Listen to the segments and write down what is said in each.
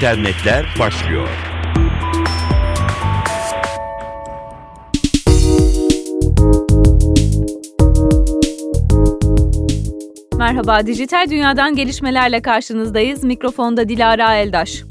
internetler başlıyor. Merhaba, dijital dünyadan gelişmelerle karşınızdayız. Mikrofonda Dilara Eldaş.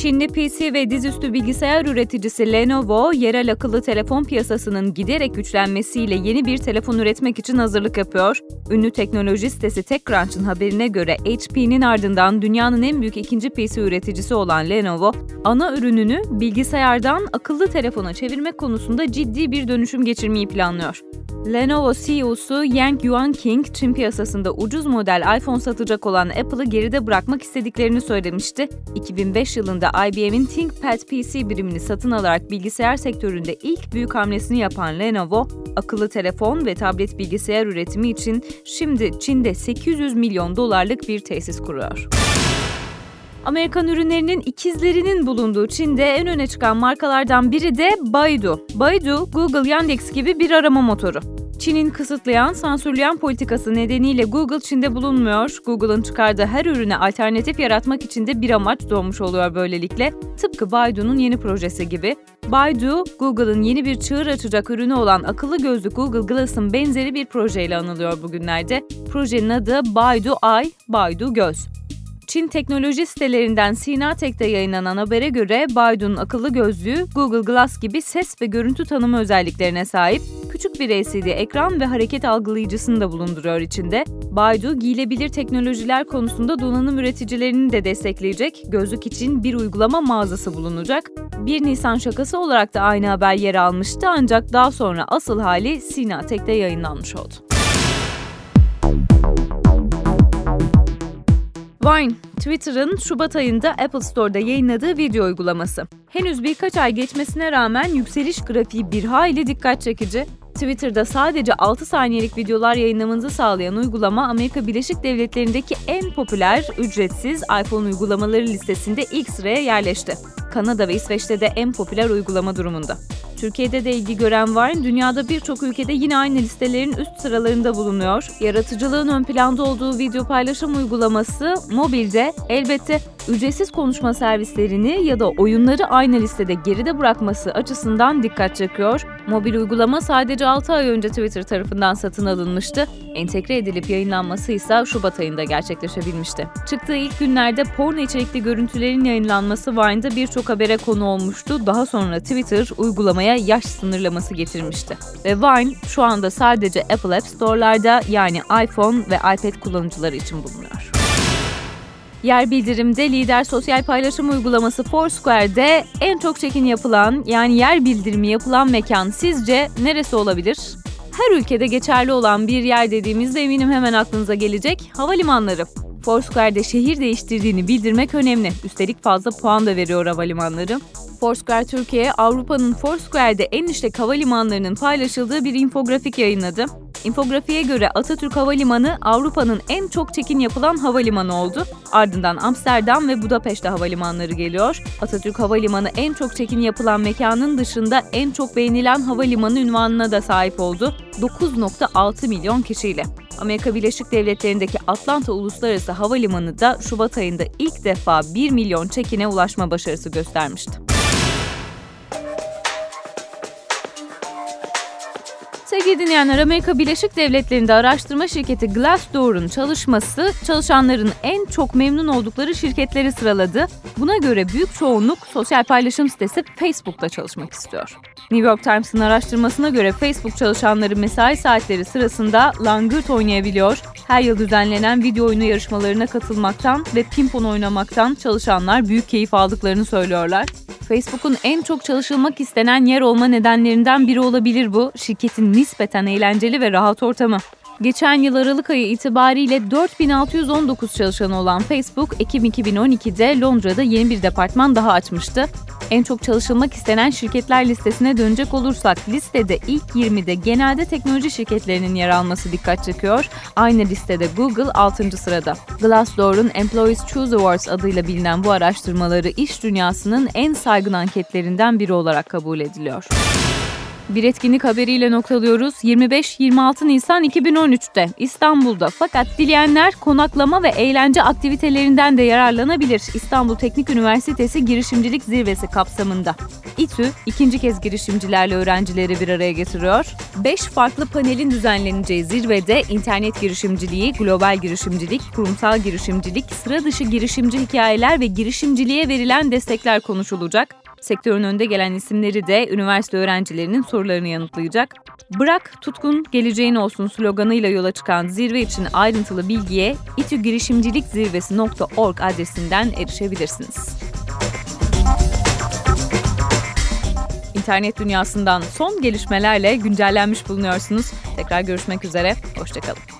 Çinli PC ve dizüstü bilgisayar üreticisi Lenovo, yerel akıllı telefon piyasasının giderek güçlenmesiyle yeni bir telefon üretmek için hazırlık yapıyor. Ünlü teknoloji sitesi TechCrunch'ın haberine göre HP'nin ardından dünyanın en büyük ikinci PC üreticisi olan Lenovo, ana ürününü bilgisayardan akıllı telefona çevirmek konusunda ciddi bir dönüşüm geçirmeyi planlıyor. Lenovo CEO'su Yang Yuanqing, Çin piyasasında ucuz model iPhone satacak olan Apple'ı geride bırakmak istediklerini söylemişti. 2005 yılında IBM'in ThinkPad PC birimini satın alarak bilgisayar sektöründe ilk büyük hamlesini yapan Lenovo, akıllı telefon ve tablet bilgisayar üretimi için şimdi Çin'de 800 milyon dolarlık bir tesis kuruyor. Amerikan ürünlerinin ikizlerinin bulunduğu Çin'de en öne çıkan markalardan biri de Baidu. Baidu, Google, Yandex gibi bir arama motoru. Çin'in kısıtlayan, sansürleyen politikası nedeniyle Google Çin'de bulunmuyor. Google'ın çıkardığı her ürüne alternatif yaratmak için de bir amaç doğmuş oluyor böylelikle. Tıpkı Baidu'nun yeni projesi gibi. Baidu, Google'ın yeni bir çığır açacak ürünü olan akıllı gözlük Google Glass'ın benzeri bir projeyle anılıyor bugünlerde. Projenin adı Baidu Eye, Baidu Göz. Çin teknoloji sitelerinden Sina Tech'te yayınlanan habere göre Baidu'nun akıllı gözlüğü Google Glass gibi ses ve görüntü tanıma özelliklerine sahip küçük bir LCD ekran ve hareket algılayıcısını da bulunduruyor içinde. Baidu giyilebilir teknolojiler konusunda donanım üreticilerini de destekleyecek. Gözlük için bir uygulama mağazası bulunacak. 1 Nisan şakası olarak da aynı haber yer almıştı ancak daha sonra asıl hali Sina Tech'te yayınlanmış oldu. Vine, Twitter'ın Şubat ayında Apple Store'da yayınladığı video uygulaması. Henüz birkaç ay geçmesine rağmen yükseliş grafiği bir hayli dikkat çekici. Twitter'da sadece 6 saniyelik videolar yayınlamanızı sağlayan uygulama Amerika Birleşik Devletleri'ndeki en popüler ücretsiz iPhone uygulamaları listesinde ilk sıraya yerleşti. Kanada ve İsveç'te de en popüler uygulama durumunda. Türkiye'de de ilgi gören Vine, dünyada birçok ülkede yine aynı listelerin üst sıralarında bulunuyor. Yaratıcılığın ön planda olduğu video paylaşım uygulaması mobilde elbette ücretsiz konuşma servislerini ya da oyunları aynı listede geride bırakması açısından dikkat çekiyor. Mobil uygulama sadece 6 ay önce Twitter tarafından satın alınmıştı. Entegre edilip yayınlanması ise Şubat ayında gerçekleşebilmişti. Çıktığı ilk günlerde porno içerikli görüntülerin yayınlanması Vine'da birçok habere konu olmuştu. Daha sonra Twitter uygulamaya yaş sınırlaması getirmişti. Ve Vine şu anda sadece Apple App Store'larda yani iPhone ve iPad kullanıcıları için bulunuyor. Yer bildirimde lider sosyal paylaşım uygulaması Foursquare'de en çok çekin yapılan yani yer bildirimi yapılan mekan sizce neresi olabilir? Her ülkede geçerli olan bir yer dediğimizde eminim hemen aklınıza gelecek havalimanları. Foursquare'de şehir değiştirdiğini bildirmek önemli. Üstelik fazla puan da veriyor havalimanları. Foursquare Türkiye, Avrupa'nın Foursquare'de en işlek havalimanlarının paylaşıldığı bir infografik yayınladı. İnfografiye göre Atatürk Havalimanı Avrupa'nın en çok çekin yapılan havalimanı oldu. Ardından Amsterdam ve Budapeşte havalimanları geliyor. Atatürk Havalimanı en çok çekin yapılan mekanın dışında en çok beğenilen havalimanı ünvanına da sahip oldu. 9.6 milyon kişiyle. Amerika Birleşik Devletleri'ndeki Atlanta Uluslararası Havalimanı da Şubat ayında ilk defa 1 milyon çekine ulaşma başarısı göstermişti. Sevgili dinleyenler, Amerika Birleşik Devletleri'nde araştırma şirketi Glassdoor'un çalışması çalışanların en çok memnun oldukları şirketleri sıraladı. Buna göre büyük çoğunluk sosyal paylaşım sitesi Facebook'ta çalışmak istiyor. New York Times'ın araştırmasına göre Facebook çalışanları mesai saatleri sırasında langırt oynayabiliyor, her yıl düzenlenen video oyunu yarışmalarına katılmaktan ve pimpon oynamaktan çalışanlar büyük keyif aldıklarını söylüyorlar. Facebook'un en çok çalışılmak istenen yer olma nedenlerinden biri olabilir bu. Şirketin nispeten eğlenceli ve rahat ortamı. Geçen yıl Aralık ayı itibariyle 4619 çalışanı olan Facebook, Ekim 2012'de Londra'da yeni bir departman daha açmıştı. En çok çalışılmak istenen şirketler listesine dönecek olursak listede ilk 20'de genelde teknoloji şirketlerinin yer alması dikkat çekiyor. Aynı listede Google 6. sırada. Glassdoor'un Employees Choose Awards adıyla bilinen bu araştırmaları iş dünyasının en saygın anketlerinden biri olarak kabul ediliyor. Bir etkinlik haberiyle noktalıyoruz. 25-26 Nisan 2013'te İstanbul'da fakat dileyenler konaklama ve eğlence aktivitelerinden de yararlanabilir. İstanbul Teknik Üniversitesi Girişimcilik Zirvesi kapsamında. İTÜ ikinci kez girişimcilerle öğrencileri bir araya getiriyor. 5 farklı panelin düzenleneceği zirvede internet girişimciliği, global girişimcilik, kurumsal girişimcilik, sıra dışı girişimci hikayeler ve girişimciliğe verilen destekler konuşulacak. Sektörün önde gelen isimleri de üniversite öğrencilerinin sorularını yanıtlayacak. Bırak tutkun geleceğin olsun sloganıyla yola çıkan zirve için ayrıntılı bilgiye itugirişimcilikzirvesi.org adresinden erişebilirsiniz. İnternet dünyasından son gelişmelerle güncellenmiş bulunuyorsunuz. Tekrar görüşmek üzere, hoşçakalın.